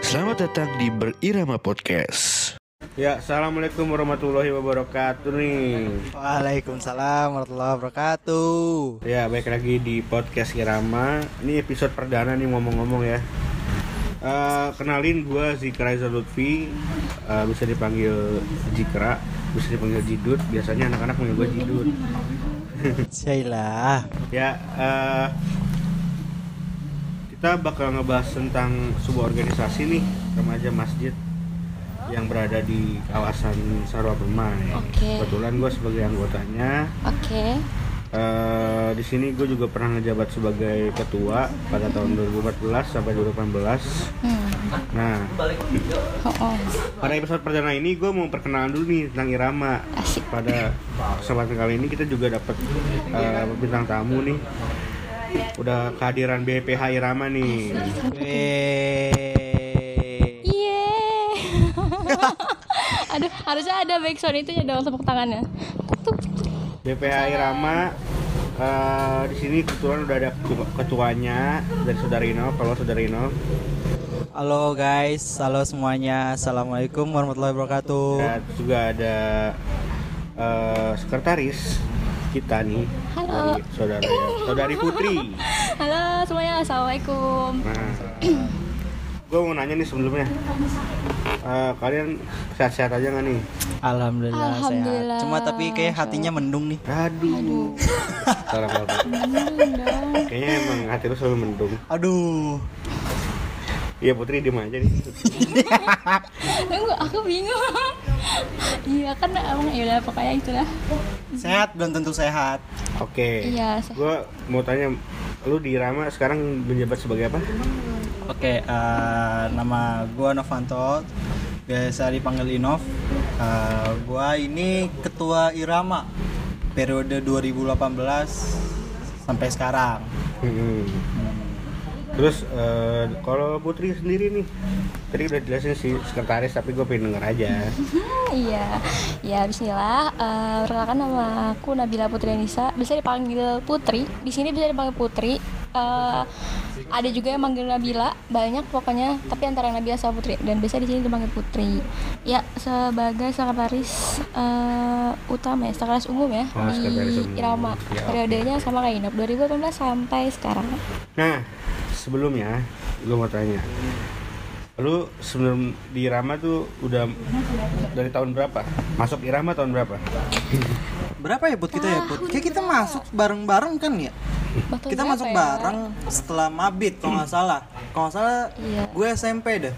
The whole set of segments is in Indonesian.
Selamat datang di Berirama Podcast. Ya, assalamualaikum warahmatullahi wabarakatuh nih. Waalaikumsalam warahmatullahi wabarakatuh. Ya, baik lagi di podcast Irama. Ini episode perdana nih ngomong-ngomong ya. Eh, kenalin gue Zikra Iza Lutfi Eh, Bisa dipanggil Zikra Bisa dipanggil Jidut Biasanya anak-anak panggil gue Jidut Syailah. Ya, eh, kita bakal ngebahas tentang sebuah organisasi nih Remaja Masjid yang berada di kawasan Sarwa Permai. Oke. Kebetulan gue sebagai anggotanya. Oke. Eh, di sini gue juga pernah ngejabat sebagai ketua pada tahun 2014 sampai 2018. Hmm. Nah, Oh, oh. pada episode perdana ini gue mau perkenalan dulu nih tentang Irama. Asik. Pada kesempatan kali ini kita juga dapat eh, bintang tamu nih. Udah kehadiran BPH Irama nih. Yeay. Aduh, harusnya ada backsound itu ya dong tepuk tangannya. BPH Irama eh, di sini kebetulan udah ada ketu- ketuanya dari Saudara Ino. Kalau Saudara Ino, Halo guys, halo semuanya. Assalamualaikum warahmatullahi wabarakatuh. dan juga ada eh, sekretaris kita nih Halo. dari saudara ya, saudari Putri. Halo semuanya, assalamualaikum. Nah, gue mau nanya nih sebelumnya, Eh, kalian sehat-sehat aja nggak nih? Alhamdulillah, Alhamdulillah. sehat. Cuma tapi kayak hatinya mendung nih. Aduh, dong. Kayaknya emang hati lu selalu mendung. Aduh. Iya Putri diem aja nih. Enggak, aku bingung. Iya kan emang ya udah pokoknya itulah. Sehat belum tentu sehat. Oke. Iya, sehat. Gue mau tanya, lu di Rama sekarang menjabat sebagai apa? Oke, eh, nama gua Novanto. Biasa dipanggil Inov. Eh, gua ini ketua Irama periode 2018 sampai sekarang. Hmm. Terus eh, kalau Putri sendiri nih, tadi udah jelasin sih sekretaris tapi gue pengen denger aja. Iya, ya Bismillah. Perkenalkan nama aku Nabila Putri Anissa. Bisa dipanggil Putri. Di sini bisa dipanggil Putri. Eh, ada juga yang manggil Nabila, banyak pokoknya. Tapi antara Nabila sama Putri dan biasa di sini dipanggil Putri. Ya sebagai sekretaris eh, utama ya, sekretaris umum ya Oh, di umum. Irama. Ya. Periodenya sama kayak Inap 2018 sampai sekarang. Nah, sebelumnya gue mau tanya, lu sebelum di Irama tuh udah dari tahun berapa? Masuk Irama tahun berapa? Berapa ya Put kita ya Put? Kayak kita masuk bareng-bareng kan ya? Kita masuk ya? bareng setelah mabit kalau nggak salah. Kalau nggak salah Iya. gue SMP deh.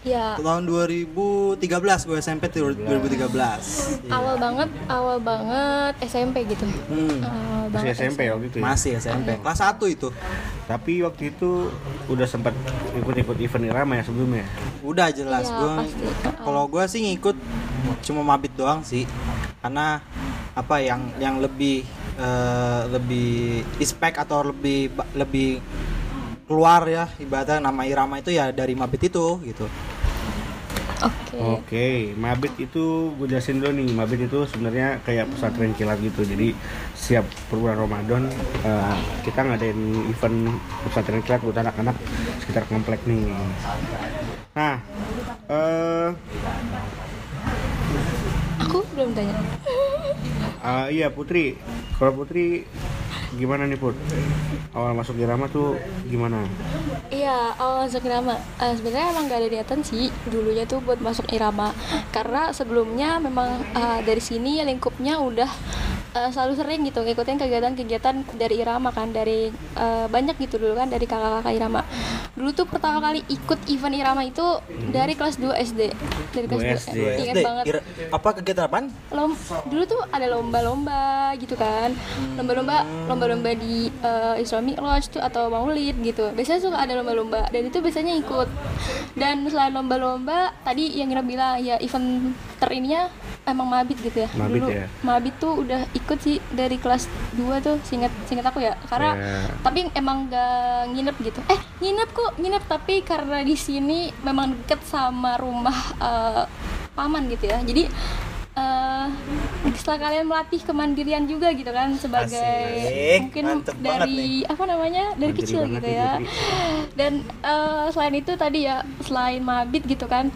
Ya, Tahun 2013 gue SMP tuh 2013. Iya. awal banget, awal banget SMP gitu. Hmm. Awal Masih banget SMP waktu itu ya? Masih SMP. Kelas 1 itu. Tapi waktu itu udah sempat ikut-ikut event Irama ya sebelumnya? Udah jelas Iya, gue. Kalau gue sih ngikut cuma mabit doang sih. Karena apa yang yang lebih eh, lebih respect atau lebih lebih keluar ya ibaratnya nama irama itu ya dari mabit itu gitu. Oke. Oke, Mabit itu gue jelasin dulu nih. Mabit itu sebenarnya kayak pesantren kilat gitu. Jadi siap bulan Ramadan eh, kita ngadain event pesantren kilat buat anak-anak sekitar komplek nih. Nah, eh Aku belum tanya. eh, iya Putri. Kalau Putri gimana nih Put? Awal masuk Irama tuh gimana? Iya, awal masuk irama. Eh, Sebenarnya emang gak ada niatan sih dulunya tuh buat masuk irama. Karena sebelumnya memang eh, dari sini lingkupnya udah eh, selalu sering gitu ngikutin kegiatan-kegiatan dari irama kan dari eh, banyak gitu dulu kan dari kakak-kakak irama. Dulu tuh pertama kali ikut event irama itu dari kelas 2 SD. Dari kelas 2 2 SD. SD. Ingat SD, banget. ira- apa kegiatan apaan? lom dulu tuh ada lomba-lomba gitu kan lomba-lomba lomba-lomba di eh, Islamic Lodge tuh atau Maulid gitu biasanya suka ada lomba-lomba dan itu biasanya ikut dan selain lomba-lomba tadi yang Ira bilang ya event terininya emang mabit gitu ya Mabit dulu ya? mabit tuh udah ikut sih dari kelas 2 tuh singkat singkat aku ya karena Ya. tapi emang gak nginep gitu eh nginep kok nginep tapi karena di sini memang deket sama rumah eh, paman gitu ya. Jadi eh setelah kalian melatih kemandirian juga gitu kan sebagai Asik, mungkin mantep dari apa namanya? Dari Mandiri kecil gitu ya. Dan eh, selain itu tadi ya selain mabit gitu kan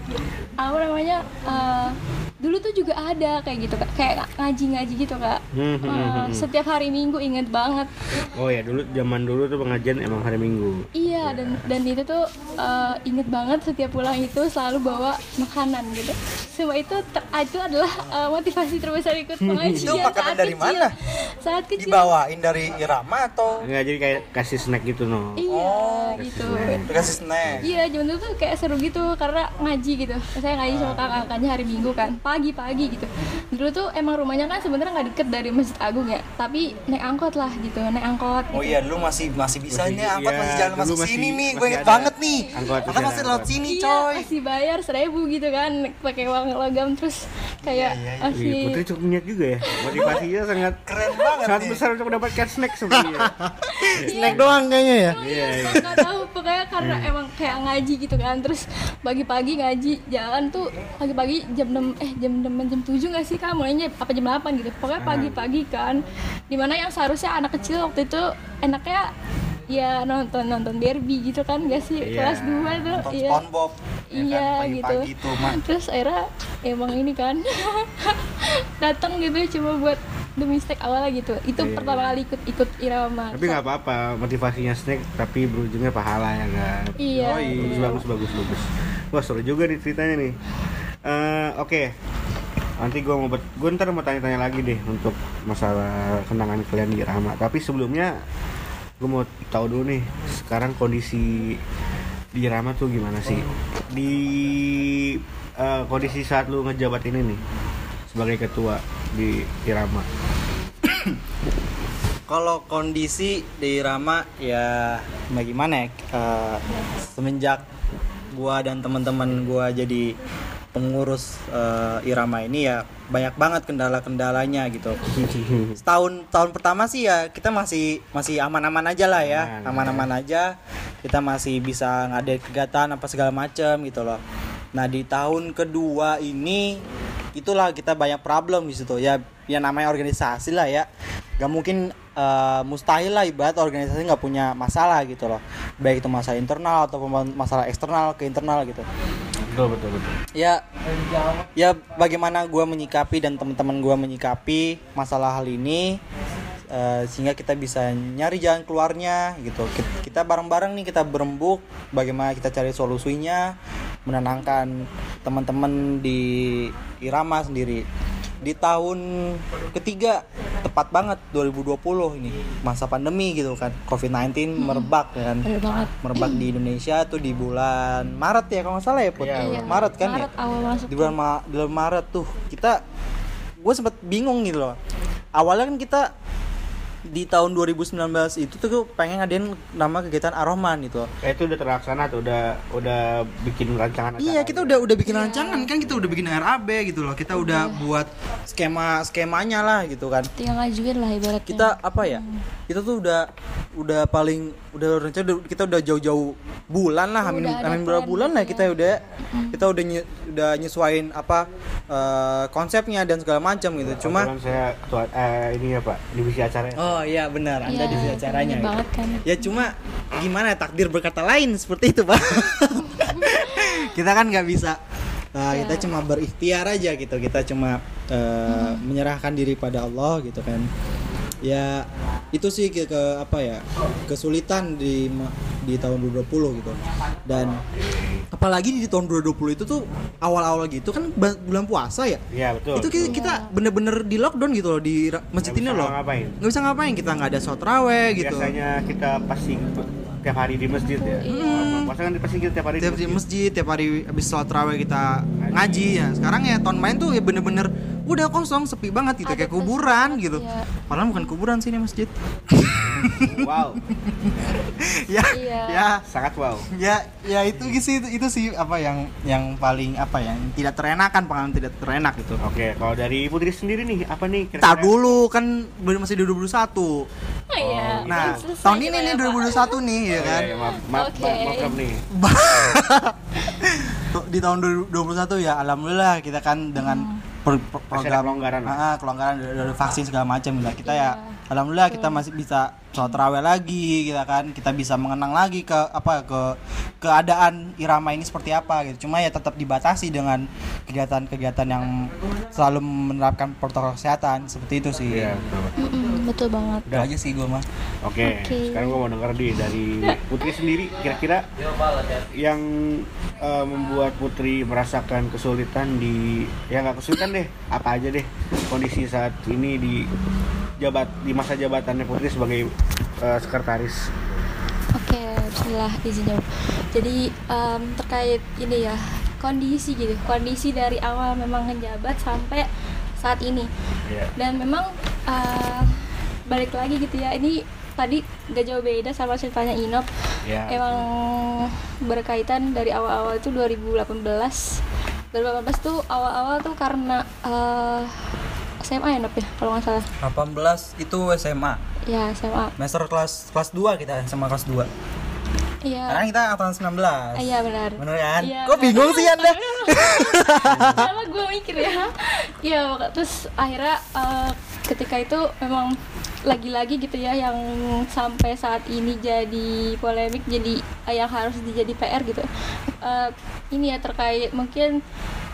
apa namanya eh, dulu tuh juga ada kayak gitu kak kayak ngaji-ngaji gitu kak Hmm, hmm, Eh, hmm, hmm. setiap hari minggu inget banget Oh ya dulu zaman dulu tuh pengajian emang hari Minggu. Iya dan dan itu tuh uh, inget banget setiap pulang itu selalu bawa makanan gitu. Semua itu ter- itu adalah uh, motivasi terbesar ikut pengajian Itu makanan saat dari kecil. mana? Saat kecil. Dibawain dari Irama atau Enggak jadi kayak kasih snack gitu no. Iya Oh, gitu. dikasih snack? Iya zaman dulu tuh kayak seru gitu karena ngaji gitu. Saya ngaji sama kakak-kakaknya hari Minggu kan pagi-pagi gitu. Dulu tuh emang rumahnya kan sebenarnya nggak deket dari Masjid Agung ya, tapi naik angkot lah gitu, naik angkot. Oh iya, lu masih masih bisa Masih- nih angkot iya, masih jalan dulu masuk masih- sini nih. Gue inget ada banget nih. angkot, Angkot masih masih lewat sini, Iya, coy. masih bayar seribu gitu kan, pakai uang logam terus kayak Iya, iya. masih Wih, Putri cukup niat juga ya. Motivasinya sangat Keren banget sangat nih. besar untuk mendapatkan snack sebenarnya. Snack doang kayaknya ya. Iya. iya. nggak tahu pokoknya karena emang kayak ngaji gitu kan terus pagi-pagi ngaji jalan tuh pagi-pagi jam 6 eh jam 6 jam 7 nggak sih kak mulainya apa jam 8 gitu pokoknya pagi-pagi kan di mana yang seharusnya anak kecil waktu itu enaknya ya nonton nonton derby gitu kan gak sih Iya. kelas 2 tuh Nonton iya SpongeBob. ya kan, iya gitu tuh, terus akhirnya emang ini kan datang gitu cuma buat demi snack awalnya gitu itu Iya, pertama iya. kali ikut ikut irama Tapi nggak apa-apa, motivasinya snack tapi berujungnya pahala ya kan. Iya. Oh, bagus bagus bagus bagus. Wah seru juga nih ceritanya nih. Eh, Oke, nanti gue mau gue ntar mau tanya-tanya lagi deh untuk masalah kenangan kalian di Rama. Tapi sebelumnya gue mau tahu dulu nih sekarang kondisi di Rama tuh gimana sih? Di eh, kondisi saat lu ngejabat ini nih sebagai ketua di Irama. Kalau kondisi di Rama ya bagaimana ya? Eh, semenjak gua dan teman-teman gua jadi pengurus eh, Irama ini ya banyak banget kendala-kendalanya gitu. Setahun tahun pertama sih ya kita masih masih aman-aman aja lah ya, Aman, aman-aman aja. Kita masih bisa ngadain kegiatan apa segala macam gitu loh. Nah di tahun kedua ini itulah kita banyak problem di situ ya. Ya namanya organisasi lah ya. Gak mungkin eh, mustahil lah ibarat organisasi nggak punya masalah gitu loh. Baik itu masalah internal atau masalah eksternal ke internal gitu betul betul betul. ya ya bagaimana gua menyikapi dan teman-teman gua menyikapi masalah hal ini eh, sehingga kita bisa nyari jalan keluarnya gitu Ki- kita bareng-bareng nih kita berembuk bagaimana kita cari solusinya menenangkan teman-teman di Irama sendiri di tahun ketiga tepat banget 2020 ini masa pandemi gitu kan. COVID-19 merebak ya kan merebak di Indonesia tuh di bulan Maret ya kalau nggak salah ya Put? Iya, Maret kan Maret ya awal masuk di bulan Ma- di bulan Maret tuh kita gue sempet bingung gitu loh. Awalnya kan kita di tahun 2019 itu tuh pengen ngadain nama kegiatan Aroman gitu. Loh. Eh, itu udah terlaksana tuh, udah udah bikin rancangan Iya kita udah udah bikin rancangan kan kita udah bikin RAB gitu loh. Kita udah buat skema skemanya lah gitu kan. Tinggal ngajuin lah ibaratnya. Kita apa ya? Kita tuh udah udah paling udah rencana udah- kita udah jauh-jauh bulan lah hamin udah hamin berapa bulan lah gitu kita udah kita udah nye- udah nyesuain apa eh, konsepnya dan segala macam gitu. Cuma saya ketua eh, ini ya Pak, divisi acaranya. oh iya benar. Anda Iya, di sini acaranya. gitu. banget kan. Ya cuma gimana ya, takdir berkata lain seperti itu pak? Kita kan nggak bisa Nah, Ya. kita cuma berikhtiar aja gitu. Kita cuma eh, menyerahkan diri pada Allah gitu kan ya itu sih ke, ke apa ya kesulitan di di tahun 2020 gitu dan apalagi di tahun 2020 itu tuh awal-awal gitu kan bulan puasa ya Iya, betul. itu kita, kita bener-bener di lockdown gitu loh di masjid ini loh ngapain. nggak bisa ngapain kita nggak ada sholat raweh gitu Biasanya kita pasti tiap hari di masjid ya. Iya. Puasa kan pasti kita tiap hari tiap di masjid tiap hari habis sholat raweh kita ngaji ya sekarang ya tahun main tuh ya bener-bener udah kosong sepi banget gitu Ada kayak kuburan gitu iya. padahal bukan kuburan sih ini masjid Wow, ya Iya. ya sangat wow. ya ya itu sih itu, itu sih apa yang yang paling apa ya yang tidak terenakan pengalaman tidak terenak gitu Oke, kalau dari Putri sendiri nih, apa nih kira-kira? Tar dulu kan belum masih 2021 oh, iya nah Belum selesai tahun kita ini ya, nih Pak. 2021 nih ya Oh, kan iya, iya, maaf, maaf, Oke. maaf, maaf, maaf nih. di tahun 2021 ya alhamdulillah kita kan dengan per- per- ada program kelonggaran. Ah, kelonggaran dari, dari vaksin segala macam gitu. Kita ya Iya. alhamdulillah kita masih bisa sholat terawih lagi kita kan kita bisa mengenang lagi ke apa ke keadaan irama ini seperti apa gitu cuma ya tetap dibatasi dengan kegiatan-kegiatan yang selalu menerapkan protokol kesehatan seperti itu sih Iya, betul. Betul banget udah aja sih gue mah Oke, Oke. sekarang gue mau denger di dari Putri sendiri kira-kira yang eh, membuat Putri merasakan kesulitan di ya nggak kesulitan deh, apa aja deh kondisi saat ini di jabat di masa jabatannya Putri sebagai eh, sekretaris. Oke, bismillah izin jawab. Jadi em, terkait ini ya kondisi gitu, kondisi dari awal memang ngejabat sampai saat ini. Iya. Dan memang eh, balik lagi gitu ya, ini tadi gak jauh beda sama ceritanya Inop. Ya. Emang berkaitan dari awal-awal itu 2018. 2018 tuh awal-awal tuh karena eh, SMA ya Nop ya, kalau nggak salah. 18 itu SMA Ya SMA. semester kelas kelas 2 kita sama kelas 2 Iya. karena kita angkatan 19 Ah, Iya benar. bener kan Iya, kok benar. bingung sih anda Sama gue mikir ya. Iya, terus akhirnya eh, ketika itu memang lagi-lagi gitu ya yang sampai saat ini jadi polemik jadi eh, yang harus dijadi PR gitu. Eh, ini ya terkait mungkin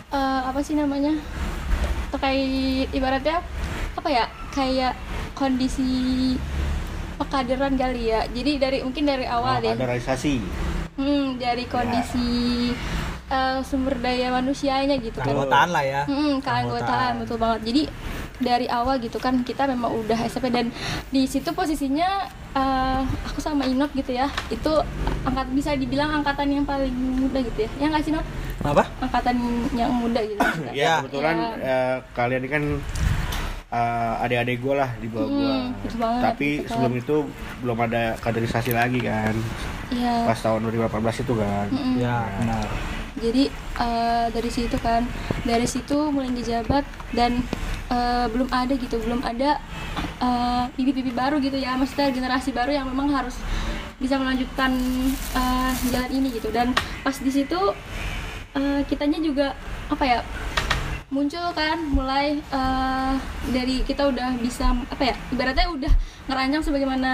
eh, apa sih namanya? Terkait ibaratnya apa ya? Kayak kondisi pekaderan kali ya. Jadi dari mungkin dari awal Oh, deh. kaderisasi. Hmm, dari kondisi eh, sumber daya manusianya gitu kan. keanggotaan lah ya Hmm, keanggotaan betul banget. Jadi dari awal gitu kan kita memang udah SMP dan di situ posisinya eh, aku sama Inop gitu ya. Itu angkat bisa dibilang angkatan yang paling muda gitu ya. Ya nggak sih Inop? apa Angkatan yang muda gitu. Ya, Ya. kebetulan Ya. eh, kalian ini kan eh, adik-adik gue lah di bawah gue. Hmm, banget, Tapi betul sebelum itu belum ada kaderisasi lagi kan. Iya. Pas tahun 2018 itu kan. Mm-mm. ya benar jadi eh, dari situ kan dari situ mulai dijabat dan eh, belum ada gitu belum ada eh, bibit-bibit baru gitu ya maksudnya generasi baru yang memang harus bisa melanjutkan eh, jalan ini gitu. Dan pas di situ eh, kitanya juga apa ya muncul kan mulai eh, dari kita udah bisa apa ya ibaratnya udah ngerancang sebagaimana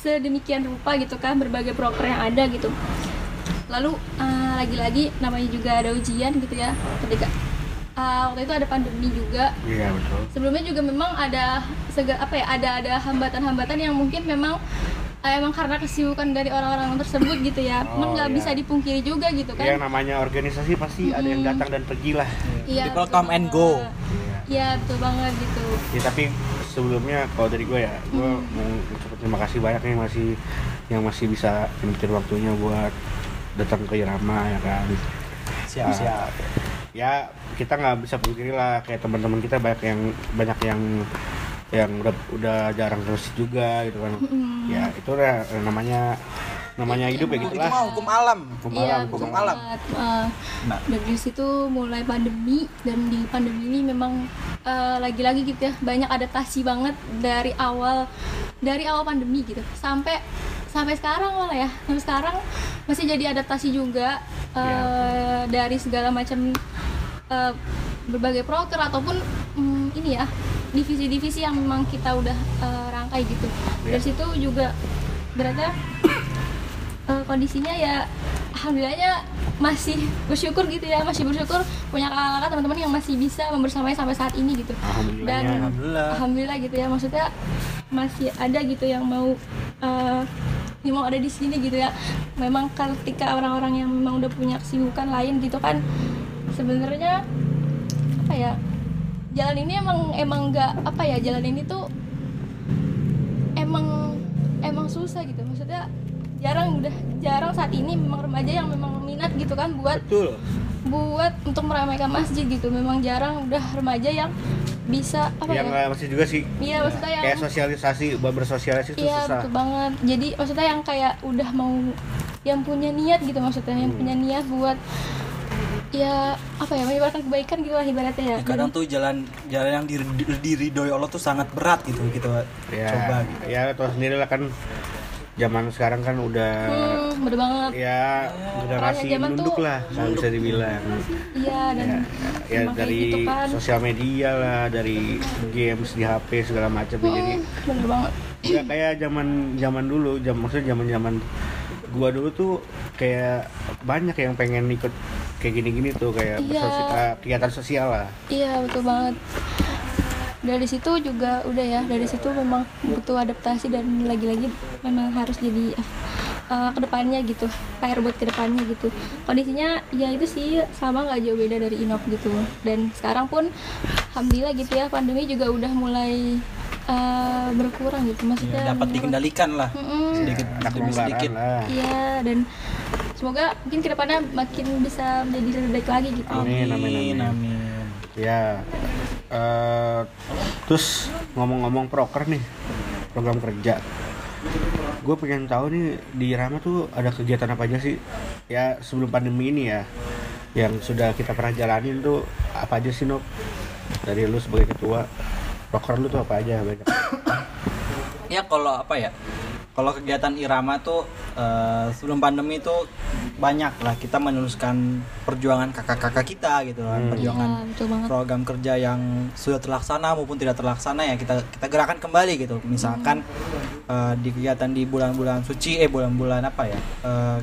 sedemikian rupa gitu kan berbagai proker yang ada gitu. Lalu lagi-lagi namanya juga ada ujian gitu ya ketika eh, waktu itu ada pandemi juga Iya betul. sebelumnya juga memang ada sega apa ya ada ada hambatan-hambatan yang mungkin memang eh, emang karena kesibukan dari orang-orang tersebut gitu ya Oh, memang nggak iya. bisa dipungkiri juga gitu Yang kan namanya organisasi pasti ada yang datang dan pergi lah. iya People come and go. iya betul banget gitu Ya, tapi sebelumnya kalau dari gue ya, gue Hmm. mau ucapin terima kasih banyak nih masih yang masih bisa nyempetin waktunya buat datang ke Irama ya kan. siap Ah, siap Ya kita nggak bisa pungkiri lah kayak teman-teman kita banyak yang banyak yang yang udah udah jarang terus juga gitu kan. Hmm. Ya itu eh, namanya namanya hidup ya itu gitulah. mah hukum alam Hukum Iya, alam, hukum alam. Eh, Nah. dari situ mulai pandemi dan di pandemi ini memang eh, lagi-lagi gitu ya banyak adaptasi banget dari awal dari awal pandemi gitu sampai sampai sekarang malah ya sampai sekarang masih jadi adaptasi juga eh, Iya. dari segala macam eh, berbagai proker ataupun mm, ini ya divisi-divisi yang memang kita udah eh, rangkai gitu Iya. dari situ juga berarti eh, kondisinya ya alhamdulillahnya masih bersyukur gitu ya masih bersyukur punya kakak-kakak teman-teman yang masih bisa membersamai sampai saat ini gitu Alhamdulillahnya. dan Alhamdulillah. alhamdulillah gitu ya maksudnya masih ada gitu yang mau eh, mau ada di sini gitu ya. Memang ketika orang-orang yang memang udah punya kesibukan lain gitu kan sebenarnya apa ya jalan ini emang emang nggak apa ya jalan ini tuh emang emang susah gitu. Maksudnya jarang udah jarang saat ini memang remaja yang memang minat gitu kan buat Betul. buat untuk meramaikan masjid gitu. Memang jarang udah remaja yang bisa apa yang ya? nggak masih juga sih. Iya maksudnya yang kayak sosialisasi buat bersosialisasi itu iya susah. betul banget. Jadi maksudnya yang kayak udah mau yang punya niat gitu maksudnya yang Hmm. punya niat buat ya apa ya menyebarkan kebaikan gitu lah ibaratnya ya. Kadang tuh jalan jalan yang diri- diridhoi Allah tuh sangat berat gitu kita ya coba gitu. ya tau sendiri lah kan zaman sekarang kan udah hmm, bener banget ya generasi tuh- lah kalau bisa dibilang iya dan ya, ya dari gitu kan. sosial media lah dari games di HP segala macam jadi Hmm, bener banget ya kayak zaman zaman dulu jam maksudnya zaman zaman gua dulu tuh kayak banyak yang pengen ikut kayak gini-gini tuh kayak Iya. bersosi- eh, kegiatan sosial lah Iya betul banget. Dari situ juga udah ya, dari situ memang butuh adaptasi dan lagi-lagi memang harus jadi uh, ke depannya gitu, PR buat ke depannya gitu. Kondisinya ya itu sih sama nggak jauh beda dari Inop gitu. Dan sekarang pun, alhamdulillah gitu ya, pandemi juga udah mulai uh, berkurang gitu, maksudnya. Ya, dapat dikendalikan lah Mm-mm. sedikit demi kelonggaran sedikit Iya dan semoga mungkin ke depannya makin bisa menjadi lebih baik lagi gitu. Amin, amin, amin. amin. Ya eh, terus ngomong-ngomong proker nih program kerja. Gue pengen tahu nih di Rama tuh ada kegiatan apa aja sih? Ya sebelum pandemi ini ya yang sudah kita pernah jalanin tuh apa aja sih Nop dari lu sebagai ketua proker lu tuh apa aja banyak? Ya kalau apa ya kalau kegiatan irama tuh eh, sebelum pandemi tuh banyak lah kita meneruskan perjuangan kakak-kakak kita gitu kan Hmm. perjuangan banget. program kerja yang sudah terlaksana maupun tidak terlaksana ya kita kita gerakan kembali gitu misalkan eh, di kegiatan di bulan-bulan suci eh bulan-bulan apa ya eh,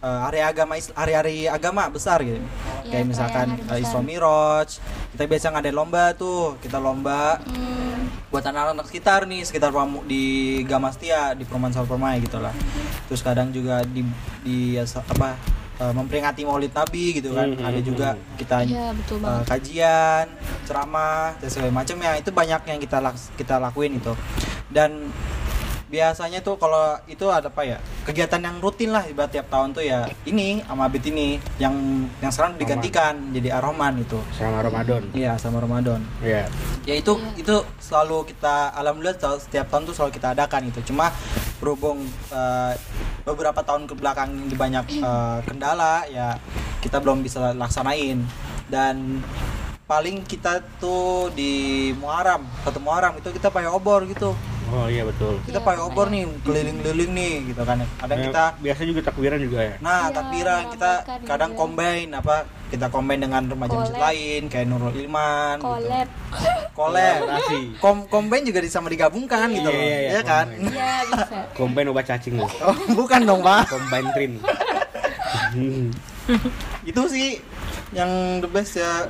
eh, area agama hari-hari agama besar gitu Iya, kayak misalkan eh, Isra. Miraj kita biasa ngadain lomba tuh kita lomba Hmm, buat anak-anak sekitar nih sekitar Pamu- di Gamastia di Perumahan Sal Permai gitu lah. Terus kadang juga di di apa eh, memperingati Maulid Nabi gitu kan. Hmm, ada hmm, juga kita Iya betul banget. kajian ceramah dan segala macam ya. Itu banyak yang kita laks- kita lakuin itu. Dan biasanya tuh kalau itu ada apa ya? Kegiatan yang rutin lah ibarat tiap tahun tuh ya ini Amabit ini yang yang sekarang digantikan jadi Aroman itu sama Ramadan. Iya sama Ramadan. Ya ya itu itu selalu kita alhamdulillah setiap tahun tuh selalu kita adakan itu cuma berhubung eh, beberapa tahun ke belakang ini banyak eh, kendala ya kita belum bisa laksanain. Dan paling kita tuh di Muharram satu Muharram itu kita pakai obor gitu oh iya betul kita Iya, pakai obor nih keliling-keliling nih gitu kan kadang Ya, kita biasa juga takbiran juga ya Nah, Iya, takbiran kita meramaikan kadang juga. combine apa kita combine dengan remaja masjid Collab. lain kayak Nurul Ilman gitu. Collab. Collab. Kolaborasi. Kom combine juga sama digabungkan gitu Iya, loh. iya, iya, ya kan? Iya bisa. combine obat cacing lu Oh, bukan dong, Pak. combine trim. Itu sih yang the best ya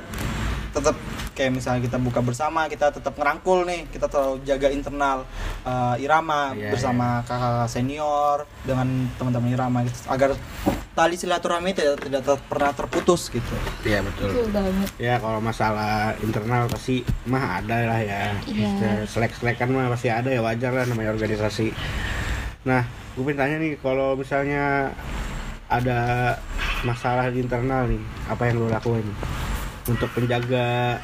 tetap kayak misalnya kita buka bersama kita tetap ngerangkul nih kita terlalu jaga internal eh, irama Iya, bersama kakak senior dengan teman-teman irama gitu, agar tali silaturahmi tidak tidak ter- pernah terputus gitu Iya betul. Betul banget. Ya kalau masalah internal pasti mah ada lah ya. Iya. Selek-selekan mah pasti ada ya wajar lah namanya organisasi. Nah, gue pengen tanya nih kalau misalnya ada masalah di internal nih, apa yang lo lakuin untuk menjaga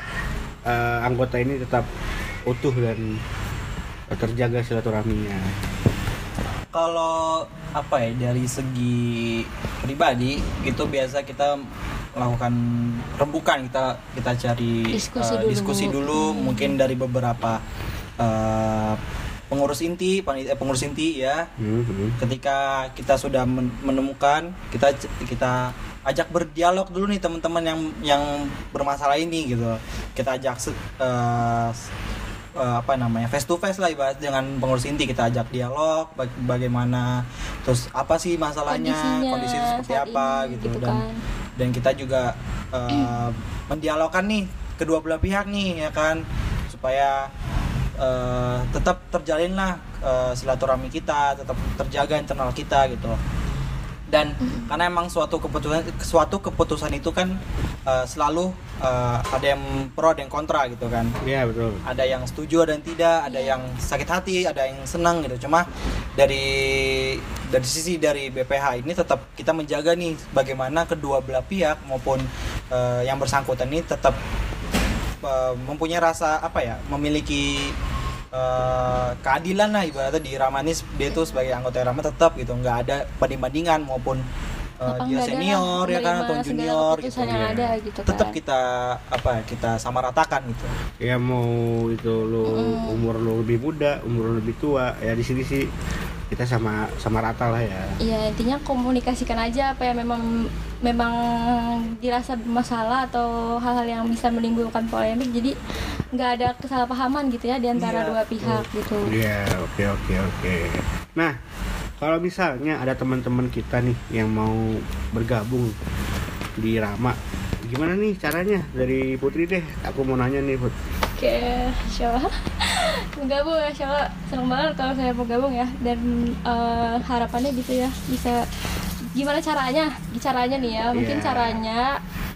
eh, anggota ini tetap utuh dan terjaga silaturahminya? kalau apa ya dari segi pribadi itu biasa kita melakukan rembukan kita kita cari Diskusi eh, dulu. diskusi dulu mungkin dari beberapa eh, pengurus inti eh, pengurus inti ya Hmm, hmm. ketika kita sudah men- menemukan kita kita ajak berdialog dulu nih teman-teman yang yang bermasalah ini gitu. Kita ajak s- eh, apa namanya face to face lah ibarat dengan pengurus inti. Kita ajak dialog baga- bagaimana terus apa sih masalahnya Kondisinya kondisi itu seperti apa ini, gitu, gitu dan kan. dan kita juga eh, mendialogkan nih kedua belah pihak nih ya kan supaya eh, tetap terjalinlah eh, silaturahmi kita tetap terjaga internal kita gitu dan karena emang suatu keputusan suatu keputusan itu kan eh, selalu eh, ada yang pro ada yang kontra gitu kan. Iya betul. ada yang setuju ada yang tidak ada yang sakit hati ada yang senang gitu. Cuma dari dari sisi dari BPH ini tetap kita menjaga nih bagaimana kedua belah pihak maupun eh, yang bersangkutan ini tetap eh, mempunyai rasa apa ya memiliki eh, keadilan lah ibaratnya di Ramanis dia tuh sebagai anggota Rama tetap gitu nggak ada banding-bandingan maupun Apa dia senior ya kan atau junior gitu yang Iya. ada gitu tetap kan. kita apa ya, kita sama ratakan gitu ya mau itu lo umur lo lebih muda umur lo lebih tua ya di sini sih kita sama sama rata lah ya ya intinya komunikasikan aja apa yang memang memang dirasa bermasalah atau hal-hal yang bisa menimbulkan polemik jadi nggak ada kesalahpahaman gitu ya di antara Iya, dua pihak gitu Iya, oke oke oke. Nah, kalau misalnya ada teman-teman kita nih yang mau bergabung di Rama, gimana nih caranya? Dari Putri deh, aku mau nanya nih, Put. Oke, Insya Allah Menggabung ya, Allah Senang banget kalau saya mau gabung ya. Dan eh, harapannya gitu ya Bisa Gimana caranya? Caranya nih ya Mungkin Iya. caranya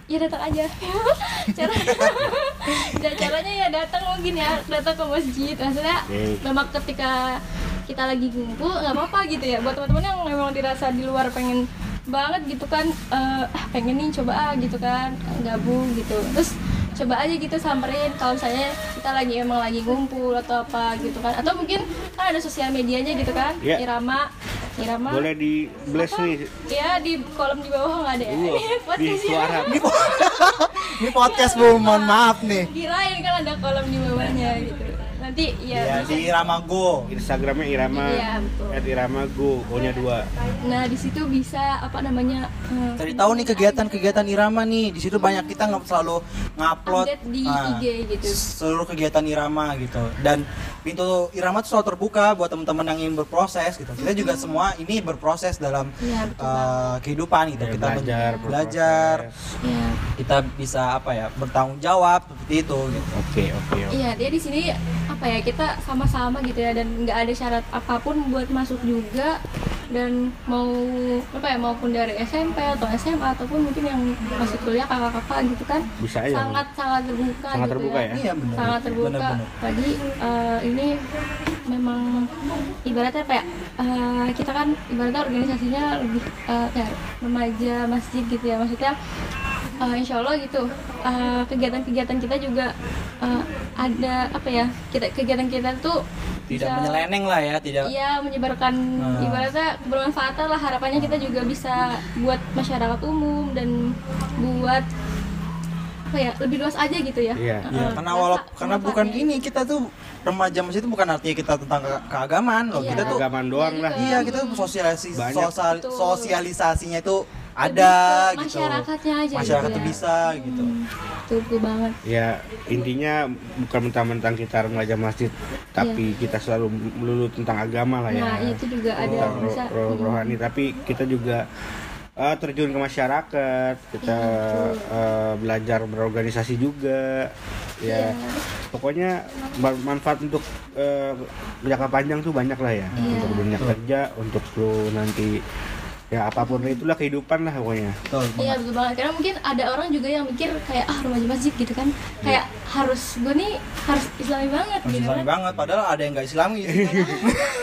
Ya datang aja. Caranya, ya, caranya ya datang mungkin ya Datang ke masjid. Maksudnya memang ketika kita lagi ngumpul nggak apa-apa gitu ya. Buat teman-teman yang memang dirasa di luar pengen banget gitu kan ah, pengen nih coba ah gitu kan gabung gitu. Terus coba aja gitu samperin kalau saya kita lagi emang lagi ngumpul atau apa gitu kan atau mungkin kan ada sosial medianya gitu kan Iya. Irama Irama Boleh di blast apa? nih. ya di kolom di bawah nggak ada ya Ini di podcastnya. suara. Ini podcast bu, mohon maaf nih. kirain kan ada kolom di bawahnya gitu nanti ya, bisa- di Ramago. Instagramnya Irama, Iya, betul. at Irama Go, O-nya dua. Nah di situ bisa apa namanya eh, Cari tahu nih kegiatan-kegiatan Irama nih. Di situ banyak kita nggak selalu ngupload di ah, IG gitu. Seluruh kegiatan Irama gitu. Dan pintu Irama tuh selalu terbuka buat teman-teman yang ingin berproses gitu. Kita juga semua ini berproses dalam betul eh, kehidupan gitu. Ya, kita belajar, belajar, ya kita bisa apa ya bertanggung jawab seperti itu gitu. Oke, oke, oke. Iya, dia di sini apa ya kita sama-sama gitu ya dan nggak ada syarat apa pun buat masuk juga dan mau apa ya maupun dari SMP atau SMA ataupun mungkin yang masih kuliah kakak-kakak gitu kan Bisa aja. sangat sangat terbuka Sangat gitu terbuka ya? Iya benar. sangat terbuka Benar-benar. tadi eh, ini memang ibaratnya kayak eh, kita kan ibaratnya organisasinya lebih eh, kayak remaja masjid gitu ya maksudnya eh, insya Allah gitu eh, kegiatan-kegiatan kita juga eh, ada apa ya kita kegiatan kita tuh Tidak bisa- menyeleneng lah ya, tidak Iya menyebarkan Nah. ibaratnya bermanfaat lah harapannya kita juga bisa buat masyarakat umum dan buat apa ya lebih luas aja gitu ya. Iya. Iya, karena walau karena bukan ini kita tuh remaja masjid itu bukan artinya kita tentang ke- keagamaan loh. Iya. Kita tuh Agaman doang lah. iya kita tuh sosialisasi sosial, sosialisasinya itu ada ke gitu. masyarakatnya aja Masyarakat gitu tuh ya. bisa gitu. Betul, betul banget. Ya intinya bukan mentang-mentang kita remaja masjid, tapi kita selalu melulu tentang agama lah ya. Iya. Nah itu juga ada tentang ro- bisa. ro- mm, rohani, tapi kita juga eh, terjun ke masyarakat, kita eh, belajar berorganisasi juga. Ya, Iya. pokoknya ma- manfaat untuk eh, jangka panjang tuh banyak lah ya. Iya. Untuk dunia kerja, untuk lu nanti ya apa pun itulah kehidupan lah pokoknya. Betul. Iya betul banget karena mungkin ada orang juga yang mikir kayak ah remaja masjid gitu kan kayak harus gue nih harus islami banget Masih gitu Islami kan banget padahal ada yang nggak Islami gitu.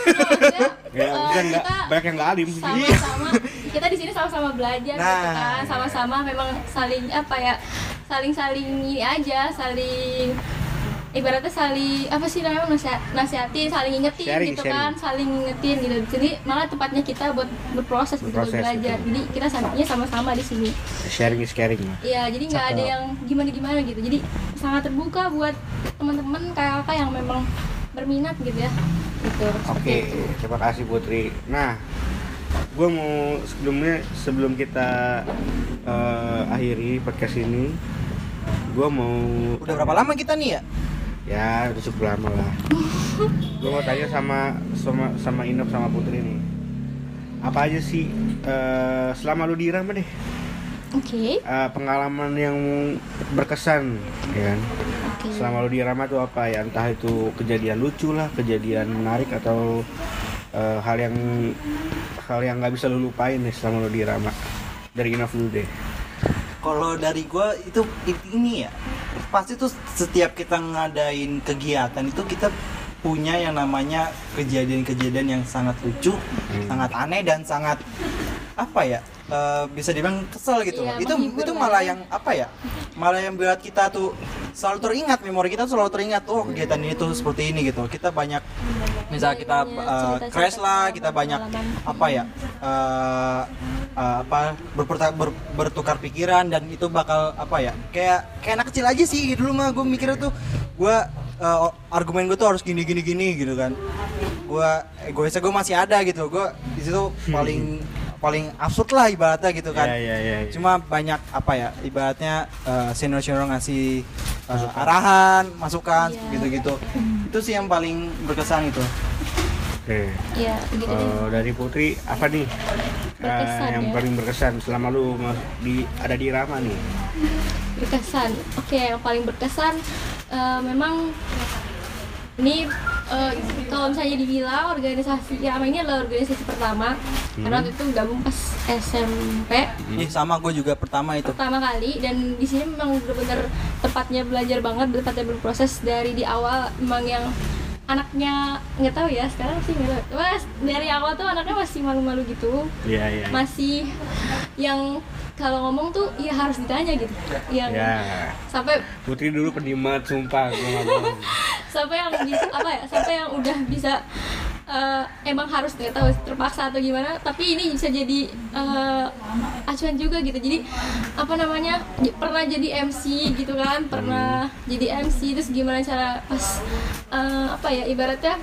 Maksudnya, Ya, nggak kita banyak yang nggak alim. sama-sama kita di sini sama-sama belajar gitu Nah. kan sama-sama memang saling apa ya saling-saling ini aja saling ibaratnya saling apa sih namanya nasihat, nasihatin saling ingetin Sharing, gitu sharing. kan saling ingetin gitu jadi malah tempatnya kita buat berproses gitu Berproses, belajar betul. jadi kita sampingnya sama-sama di sini Sharing is caring. Iya, jadi nggak ada yang gimana-gimana gitu. Jadi sangat terbuka buat teman-teman kayak kakak yang memang berminat gitu ya. Gitu. Oke, itu. terima kasih Putri. Nah, gue mau sebelumnya sebelum kita eh, akhiri podcast ini, gue mau Udah berapa lama kita nih ya? Ya udah cukup lama lah. gue mau tanya sama sama sama Inok sama Putri nih, apa aja sih eh, selama lu di Irama deh Oke. eh, pengalaman yang berkesan, ya kan? Oke. selama lu di Rama tuh apa ya entah itu kejadian lucu lah kejadian menarik atau eh, hal yang hal yang nggak bisa lu lupain nih selama lu di Rama dari Inov dulu deh Kalau dari gua itu it- ini ya pasti tuh setiap kita ngadain kegiatan itu kita punya yang namanya kejadian-kejadian yang sangat lucu, Hmm. sangat aneh dan sangat apa ya eh, bisa dibilang kesel gitu. Iya, itu itu lah malah ya. yang apa ya? Malah yang buat kita tuh selalu teringat memori kita tuh selalu teringat oh kegiatan ini tuh seperti ini gitu. Kita banyak misalnya kita cerita-cerita crash lah, kita banyak apa ya? eh, uh, apa berperta- ber- bertukar pikiran dan itu bakal apa ya kayak kayak anak kecil aja sih dulu mah gue mikirnya tuh gue uh, argumen gue tuh harus gini gini gini gitu kan gue egoisnya gue masih ada gitu gue di situ paling paling absurd lah ibaratnya gitu kan Iya, iya, iya, iya. cuma banyak apa ya ibaratnya uh, senior senior ngasih uh, arahan masukan Iya. gitu-gitu itu sih yang paling berkesan itu Oke. Iya, gitu deh. Eh, dari Putri apa nih Berkesan, yang ya. paling berkesan selama lu di ada di Rama nih? berkesan. Oke yang paling berkesan eh, memang ini eh, kalau misalnya dibilang organisasi Irama ini adalah organisasi pertama. Karena waktu itu gabung pas SMP Ih, sama gue juga pertama itu. Pertama kali. Dan di sini memang benar-benar tempatnya belajar banget tempatnya berproses dari di awal memang yang anaknya nggak tahu ya sekarang sih nggak tahu. Mas dari awal tuh anaknya masih malu-malu gitu. Iya, iya. masih yang kalau ngomong tuh ya harus ditanya gitu. Yang Ya. sampai Putri dulu pendiam sumpah sampai yang bisa apa ya sampai yang udah bisa eh, emang harus nggak tahu terpaksa atau gimana tapi ini bisa jadi eh, acuan juga gitu. Jadi apa namanya pernah jadi MC gitu kan pernah jadi MC terus gimana cara pas eh, apa ya ibaratnya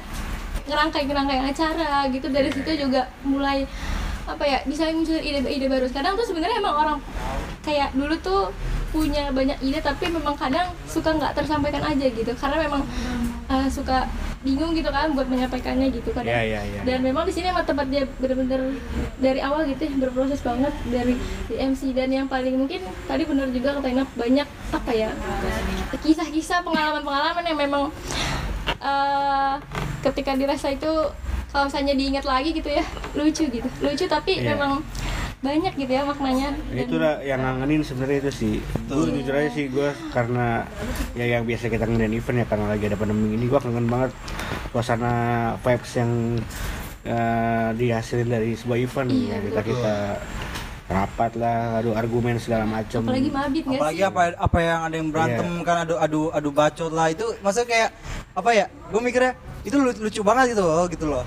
ngerangkai ngerangkai acara gitu dari situ juga mulai apa ya bisa muncul ide-ide baru. Kadang tuh sebenarnya emang orang kayak dulu tuh punya banyak ide tapi memang kadang suka nggak tersampaikan aja gitu. Karena memang uh, suka bingung gitu kan buat menyampaikannya gitu kadang Iya, iya, iya. dan memang di sini emang tempat dia bener-bener dari awal gitu ya berproses banget dari di MC dan yang paling mungkin tadi bener juga kata Inap banyak apa ya kisah-kisah pengalaman-pengalaman yang memang uh, ketika dirasa itu kalau misalnya diingat lagi gitu ya lucu gitu lucu tapi Iya. memang banyak gitu ya maknanya. Dan- itu lah yang ngangenin sebenarnya itu sih. Gue jujur aja sih gue karena ya yang biasa kita ngadain event ya karena lagi ada pandemi ini gue kangen banget suasana vibes yang eh, dihasilin dari sebuah event. Iya, ya kita kita rapat lah adu argumen segala macam apalagi mabit nggak apalagi sih? apa apa yang ada yang berantem kan adu adu adu bacot lah. Itu maksudnya kayak apa ya gue mikirnya itu lucu, lucu banget gitu loh gitu loh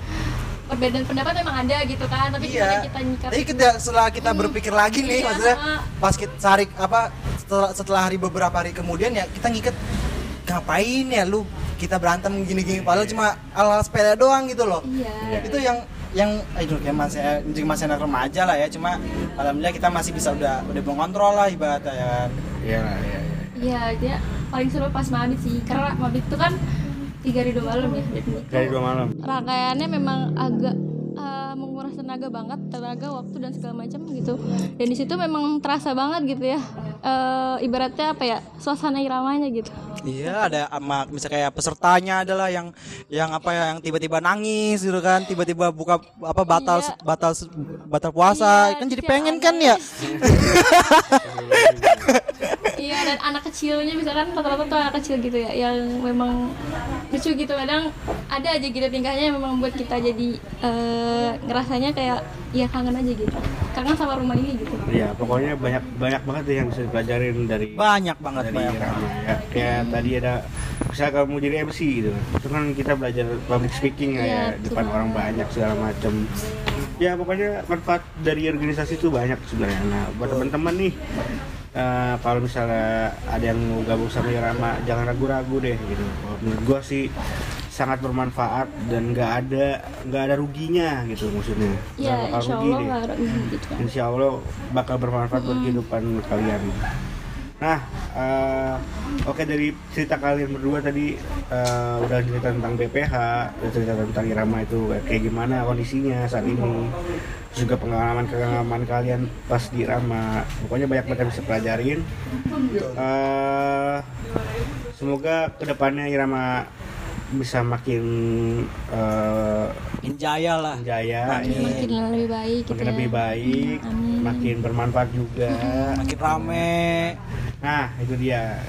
perbedaan pendapat memang ada gitu kan tapi gimana iya kita nyikap? Tapi kita, setelah kita berpikir lagi nih Iya, maksudnya pas kita cari apa setelah setelah hari beberapa hari kemudian ya kita ngiket ngapain ya lu? Kita berantem gini-gini padahal cuma hal-hal sepele doang gitu loh. Iya. Itu yang yang aduh kayak masih masih masih anak remaja lah ya cuma alhamdulillah kita masih bisa udah udah mengontrol lah ibaratnya ya kan. Iya iya iya. iya dia paling seru pas mabit sih karena mabit itu kan tiga hari dua malam ya? Dari dua malam. Rangkaiannya memang agak eh, menguras tenaga banget tenaga waktu dan segala macam gitu. Dan di situ memang terasa banget gitu ya. Eh, ibaratnya apa ya suasana iramanya gitu. Iya ada sama misalnya kayak pesertanya adalah yang yang apa ya yang tiba-tiba nangis gitu kan tiba-tiba buka apa batal Iya. batal batal puasa Iya, kan jadi pengen kan ya? iya dan anak kecilnya misalkan rata-rata tuh anak kecil gitu ya yang memang lucu gitu. Kadang ada aja gitu tingkahnya yang memang buat kita jadi eh, ngerasanya kayak ya kangen aja gitu. Kangen sama rumah ini gitu. Iya pokoknya banyak banyak banget deh yang bisa dipelajarin dari banyak banget dari banyak Rama ya. kayak tadi ada misalnya kamu mau jadi MC gitu. Itu kan kita belajar public speaking ya, Iya, ya depan orang banyak segala macam ya pokoknya manfaat dari organisasi itu banyak sebenarnya. Nah buat teman-teman nih eh, kalau misalnya ada yang mau gabung sama Irama jangan ragu-ragu deh gitu. Kalau menurut gua sih sangat bermanfaat dan nggak ada nggak ada ruginya gitu maksudnya ya bakal insya rugi Allah deh. gitu kan Insya Allah bakal bermanfaat buat kehidupan kalian. Nah, eh, oke dari cerita kalian berdua tadi eh, udah cerita tentang BPH, udah cerita tentang Irama itu kayak gimana kondisinya saat ini, Terus juga pengalaman-pengalaman kalian pas di Irama. Pokoknya banyak banget yang bisa pelajarin. Eh, semoga ke depannya Irama bisa makin eh, Injaya lah jaya, ya. makin lebih baik gitu makin ya. lebih baik, Amin. makin bermanfaat juga. makin rame Nah, itu dia.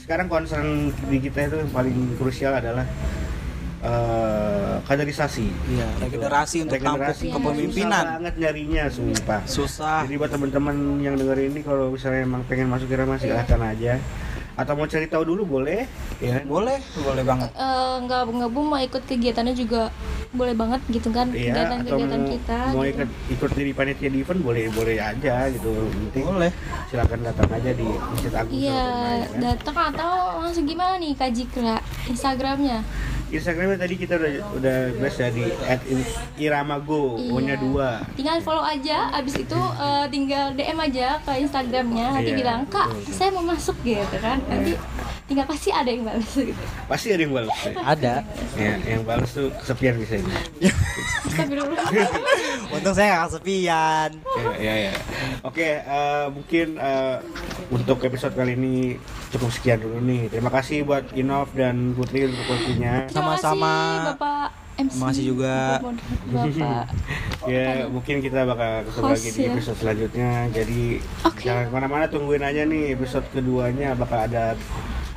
Sekarang concern di kita itu yang paling krusial adalah eh, kaderisasi. iya regenerasi untuk tampuk Regenerasi. kepemimpinan Susah banget nyarinya, sumpah. susah Jadi buat teman-teman yang denger ini kalau misalnya emang pengen masuk kira masih silahkan aja. Atau mau cari tahu dulu boleh ya boleh boleh banget Eh, nggak nggak bu mau ikut kegiatannya juga boleh banget gitu kan Iya, atau kegiatan-kegiatan mau, kita mau gitu. ikut ikut jadi panitia di event boleh boleh aja gitu penting boleh silakan datang aja di Masjid Agung Iya, Surabaya, kan. datang atau langsung gimana nih Kak Jikra Instagramnya? Instagramnya tadi kita udah udah bahas ya di @iramago Iya. punya dua Tinggal follow aja, abis itu eh, tinggal DM aja ke Instagramnya, nanti Iya, bilang kak betul. saya mau masuk gitu kan, nanti tinggal pasti ada yang balas gitu. pasti ada yang balas ya. ada ya yang balas tuh kesepian bisa ini untung saya nggak kesepian ya ya, ya. oke eh, mungkin eh, untuk episode kali ini cukup sekian dulu nih terima kasih buat Inov dan Putri untuk waktunya Sama-sama. Bapak MC. Terima kasih juga. Bapak. ya mungkin kita bakal ketemu Host, lagi di ya. episode selanjutnya jadi Oke. jangan ke mana-mana tungguin aja nih episode keduanya bakal ada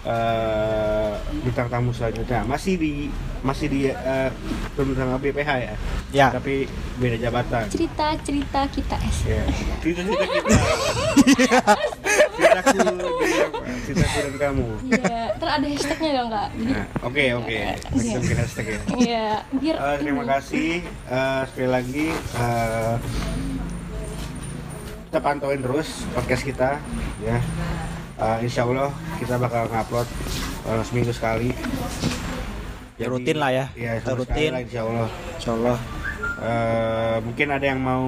eh, bintang tamu selanjutnya masih di masih di eh, tentang BPH ya ya tapi beda jabatan Cerita-cerita kita es. ya cerita-cerita kita ceritaku ceritaku dan kamu. Iya, terus ada hashtagnya dong kak. Nah, oke oke. Kita bikin hashtag ya. Iya, biar. Eh, terima kasih. Eh, sekali lagi eh, kita pantauin terus podcast kita ya. Eh, insya Allah kita bakal ngupload eh, seminggu sekali. Ya, rutin lah ya. ya Kita rutin. lah, insya Allah. Insyaallah Eh, mungkin ada yang mau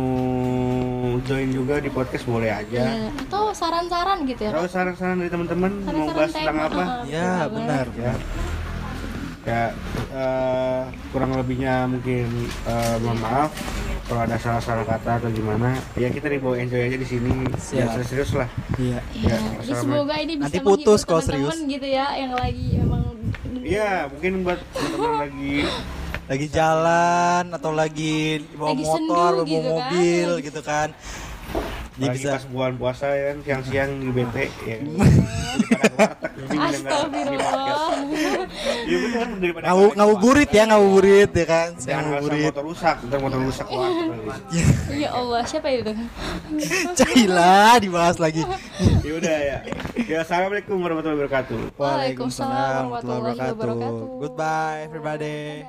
join juga di podcast boleh aja. Iya, atau saran-saran gitu ya. Kalau saran-saran dari teman-teman mau bahas tentang apa? ya benar. Ya. Ya eh, kurang lebihnya mungkin eh, mohon maaf kalau ada salah-salah kata atau gimana. Ya kita dibawa enjoy aja di sini. Ya serius lah. Iya. Iya, Ya, jadi semoga ini bisa Nanti putus menghibur kalau serius. teman-teman gitu ya yang lagi emang Iya, mungkin buat teman-teman lagi lagi jalan atau lagi bawa Lagi motor bawa gitu kan. mobil gitu kan jadi lagi bisa pas bulan puasa ya kan siang-siang di BT ya. Astagfirullah. Iya benar daripada ngawu ngabuburit ya ngabuburit ya kan saya Jangan ngabuburit motor rusak, ntar motor rusak lagi. Ya Allah, siapa itu? Cailah dibahas lagi Ya udah ya. Ya assalamualaikum warahmatullahi wabarakatuh. Waalaikumsalam warahmatullahi wabarakatuh. goodbye everybody.